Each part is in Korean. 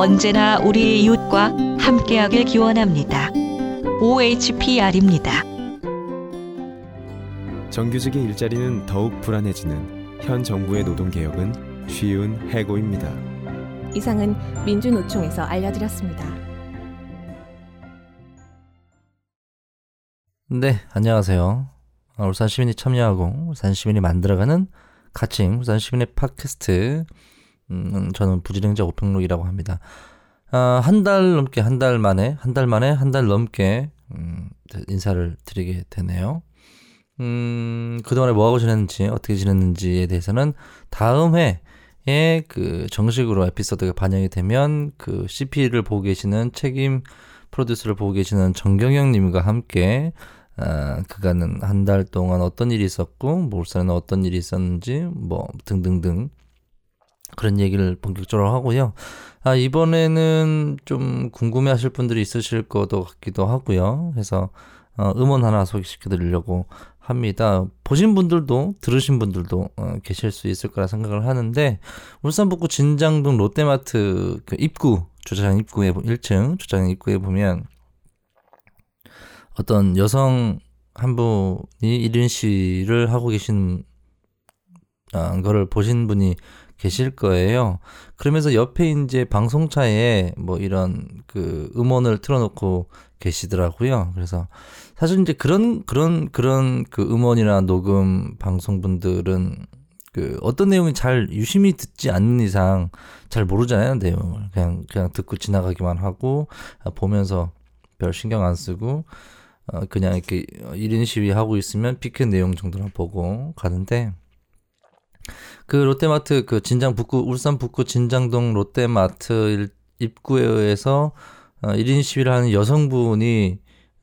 언제나 우리 이웃과 함께하길 기원합니다. OHPR입니다. 정규직의 일자리는 더욱 불안해지는 현 정부의 노동개혁은 쉬운 해고입니다. 이상은 민주노총에서 알려드렸습니다. 네, 안녕하세요. 울산 시민이 참여하고 울산 시민이 만들어가는 가칭 울산 시민의 팟캐스트. 음, 저는 부지랭자 오평록이라고 합니다. 아, 한 달 넘게 한 달 만에 한 달 만에 한 달 넘게 음, 인사를 드리게 되네요. 음, 그동안에 뭐하고 지냈는지, 어떻게 지냈는지에 대해서는 다음 해에 그 정식으로 에피소드가 반영이 되면 그 CP를 보고 계시는 책임 프로듀스를 보고 계시는 정경영 님과 함께 아, 그간은 한 달 동안 어떤 일이 있었고, 몰산에는 어떤 일이 있었는지, 뭐, 등등등. 그런 얘기를 본격적으로 하고요. 아, 이번에는 좀 궁금해 하실 분들이 있으실 것도 같기도 하고요. 그래서, 어, 음원 하나 소개시켜 드리려고 합니다. 보신 분들도, 들으신 분들도, 어, 계실 수 있을 거라 생각을 하는데, 울산 북구 진장동 롯데마트 그 입구, 주차장 입구에, 1층 주차장 입구에 보면, 어떤 여성 한 분이 1인 시를 하고 계신 아, 거를 보신 분이 계실 거예요. 그러면서 옆에 이제 방송차에 뭐 이런 그 음원을 틀어놓고 계시더라고요. 그래서 사실 이제 그런 그런 그런 그 음원이나 녹음 방송분들은 그 어떤 내용이 잘 유심히 듣지 않는 이상 잘 모르잖아요 내용을 그냥 그냥 듣고 지나가기만 하고 보면서 별 신경 안 쓰고 어, 그냥 이렇게 1인 시위 하고 있으면 피켓 내용 정도만 보고 가는데 그 롯데마트 그 진장 북구 울산 북구 진장동 롯데마트 입구에서 어, 1인 시위를 하는 여성분이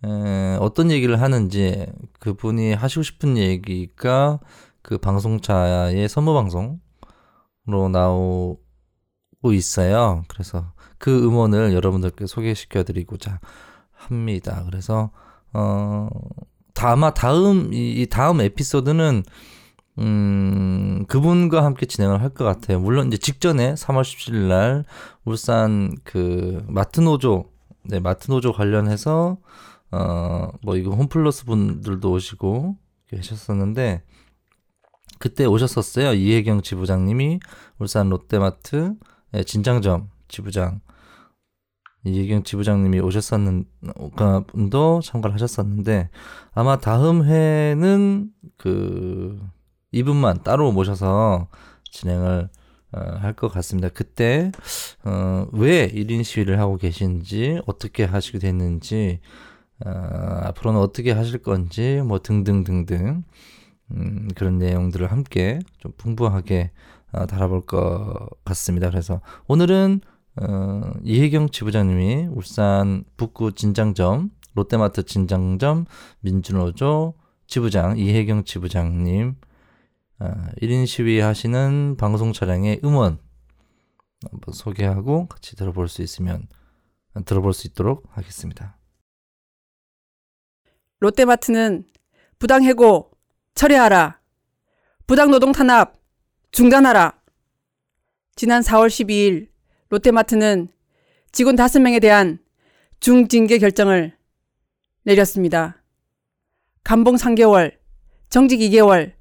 에, 어떤 얘기를 하는지 그분이 하시고 싶은 얘기가 그 방송차의 선무 방송으로 나오고 있어요. 그래서 그 음원을 여러분들께 소개시켜 드리고자 합니다. 그래서 어, 아마 다음, 이 다음 에피소드는, 음, 그분과 함께 진행을 할 것 같아요. 물론 이제 직전에 3월 17일 날 울산 그 마트 노조, 네, 마트 노조 관련해서, 어, 뭐 이거 홈플러스 분들도 오시고 계셨었는데, 그때 오셨었어요. 이혜경 지부장님이 울산 롯데마트 네, 진장점 지부장 이혜경 지부장님이 오셨었는 분도 참가를 하셨었는데 아마 다음 회는 그 이분만 따로 모셔서 진행을 어, 할 것 같습니다. 그때 어, 왜 1인 시위를 하고 계신지 어떻게 하시게 됐는지 어, 앞으로는 어떻게 하실 건지 뭐 등등등등 음, 그런 내용들을 함께 좀 풍부하게 어, 다뤄볼 것 같습니다. 그래서 오늘은 어, 이혜경 지부장님이 울산 북구 진장점 롯데마트 진장점 민주노조 지부장 이혜경 지부장님 어, 1인 시위 하시는 방송 차량의 음원 한번 소개하고 같이 들어볼 수 있으면 들어볼 수 있도록 하겠습니다. 롯데마트는 부당 해고 철회하라. 부당 노동 탄압 중단하라. 지난 4월 12일 롯데마트는 직원 5명에 대한 중징계 결정을 내렸습니다. 감봉 3개월, 정직 2개월,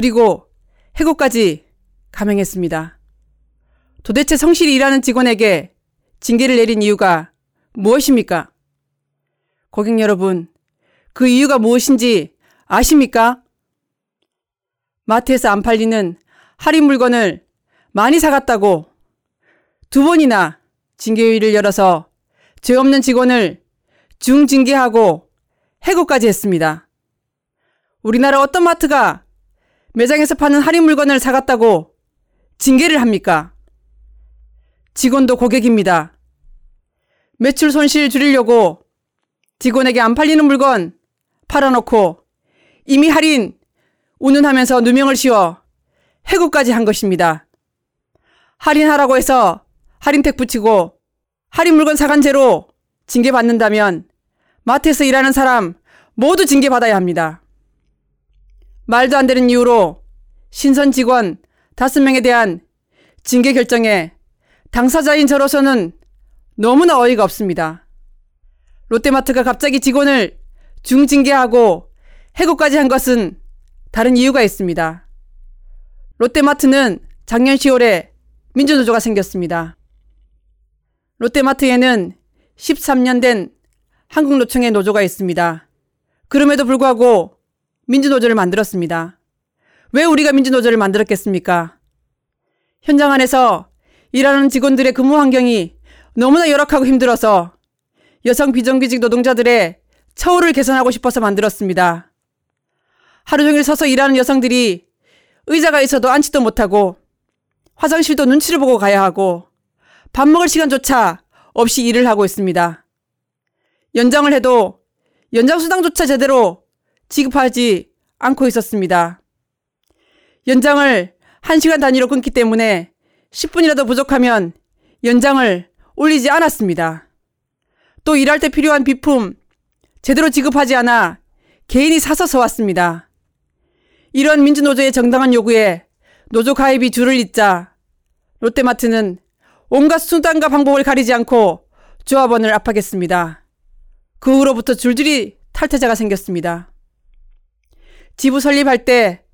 그리고 해고까지 감행했습니다. 도대체 성실히 일하는 직원에게 징계를 내린 이유가 무엇입니까? 고객 여러분, 그 이유가 무엇인지 아십니까? 마트에서 안 팔리는 할인 물건을 많이 사갔다고 두 번이나 징계회의를 열어서 죄 없는 직원을 중징계하고 해고까지 했습니다. 우리나라 어떤 마트가 매장에서 파는 할인 물건을 사갔다고 징계를 합니까? 직원도 고객입니다. 매출 손실 줄이려고 직원에게 안 팔리는 물건 팔아놓고 이미 할인 운운하면서 누명을 씌워 해고까지 한 것입니다. 할인하라고 해서 할인택 붙이고 할인 물건 사간 죄로 징계받는다면 마트에서 일하는 사람 모두 징계받아야 합니다. 말도 안 되는 이유로 신선 직원 5명에 대한 징계 결정에 당사자인 저로서는 너무나 어이가 없습니다. 롯데마트가 갑자기 직원을 중징계하고 해고까지 한 것은 다른 이유가 있습니다. 롯데마트는 작년 10월에 민주노조가 생겼습니다. 롯데마트에는 13년 된 한국노총의 노조가 있습니다. 그럼에도 불구하고 민주노조를 만들었습니다. 왜 우리가 민주노조를 만들었겠습니까? 현장 안에서 일하는 직원들의 근무 환경이 너무나 열악하고 힘들어서 여성 비정규직 노동자들의 처우를 개선하고 싶어서 만들었습니다. 하루 종일 서서 일하는 여성들이 의자가 있어도 앉지도 못하고 화장실도 눈치를 보고 가야 하고 밥 먹을 시간조차 없이 일을 하고 있습니다. 연장을 해도 연장수당조차 제대로 지급하지 않고 있었습니다. 연장을 1시간 단위로 끊기 때문에 10분이라도 부족하면 연장을 올리지 않았습니다. 또 일할 때 필요한 비품 제대로 지급하지 않아 개인이 사서 써왔습니다. 이런 민주노조의 정당한 요구에 노조 가입이 줄을 잇자 롯데마트는 온갖 수단과 방법을 가리지 않고 조합원을 압박했습니다. 그 후로부터 줄줄이 탈퇴자가 생겼습니다. 지부 설립할 때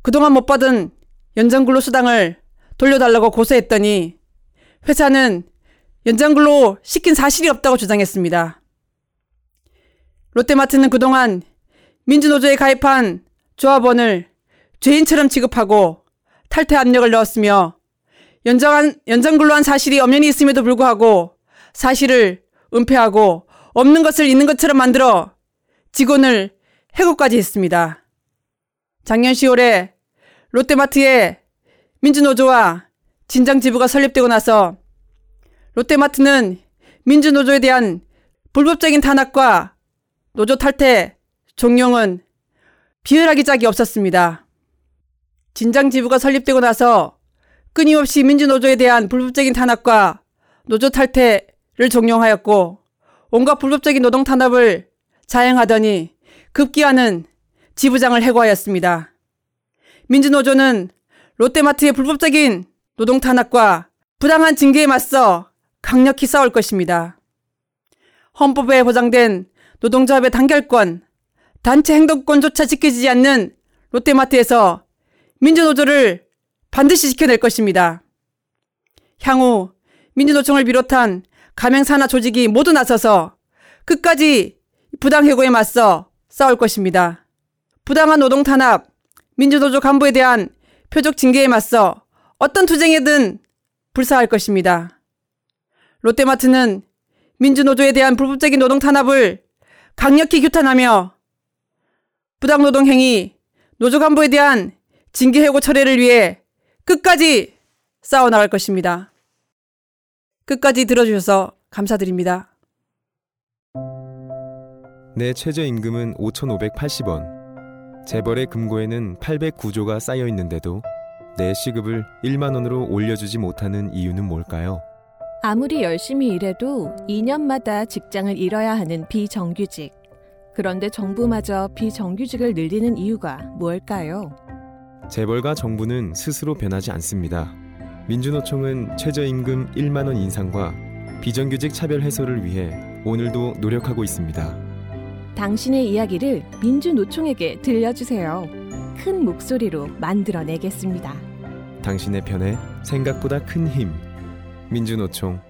그동안 못 받은 연장근로 수당을 돌려달라고 고소했더니 회사는 연장근로 시킨 사실이 없다고 주장했습니다. 롯데마트는 그동안 민주노조에 가입한 조합원을 죄인처럼 취급하고 탈퇴 압력을 넣었으며 연장한, 연장근로한 사실이 엄연히 있음에도 불구하고 사실을 은폐하고 없는 것을 있는 것처럼 만들어 직원을 해고까지 했습니다. 작년 10월에 롯데마트에 민주노조와 진장지부가 설립되고 나서 롯데마트는 민주노조에 대한 불법적인 탄압과 노조 탈퇴, 종용은 비열하기 짝이 없었습니다. 진장지부가 설립되고 나서 끊임없이 민주노조에 대한 불법적인 탄압과 노조 탈퇴를 종용하였고 온갖 불법적인 노동 탄압을 자행하더니 급기야는 지부장을 해고하였습니다. 민주노조는 롯데마트의 불법적인 노동 탄압과 부당한 징계에 맞서 강력히 싸울 것입니다. 헌법에 보장된 노동조합의 단결권, 단체 행동권조차 지켜지지 않는 롯데마트에서 민주노조를 반드시 지켜낼 것입니다. 향후 민주노총을 비롯한 가맹산하 조직이 모두 나서서 끝까지 부당해고에 맞서 싸울 것입니다. 부당한 노동 탄압, 민주노조 간부에 대한 표적 징계에 맞서 어떤 투쟁에든 불사할 것입니다. 롯데마트는 민주노조에 대한 불법적인 노동 탄압을 강력히 규탄하며 부당노동 행위, 노조 간부에 대한 징계 해고 철회를 위해 끝까지 싸워나갈 것입니다. 끝까지 들어주셔서 감사드립니다. 내 최저임금은 5,580원. 재벌의 금고에는 809조가 쌓여 있는데도 내 시급을 1만 원으로 올려주지 못하는 이유는 뭘까요? 아무리 열심히 일해도 2년마다 직장을 잃어야 하는 비정규직. 그런데 정부마저 비정규직을 늘리는 이유가 무엇일까요? 재벌과 정부는 스스로 변하지 않습니다. 민주노총은 최저임금 1만 원 인상과 비정규직 차별 해소를 위해 오늘도 노력하고 있습니다. 당신의 이야기를 민주노총에게 들려주세요. 큰 목소리로 만들어내겠습니다. 당신의 편에 생각보다 큰 힘. 민주노총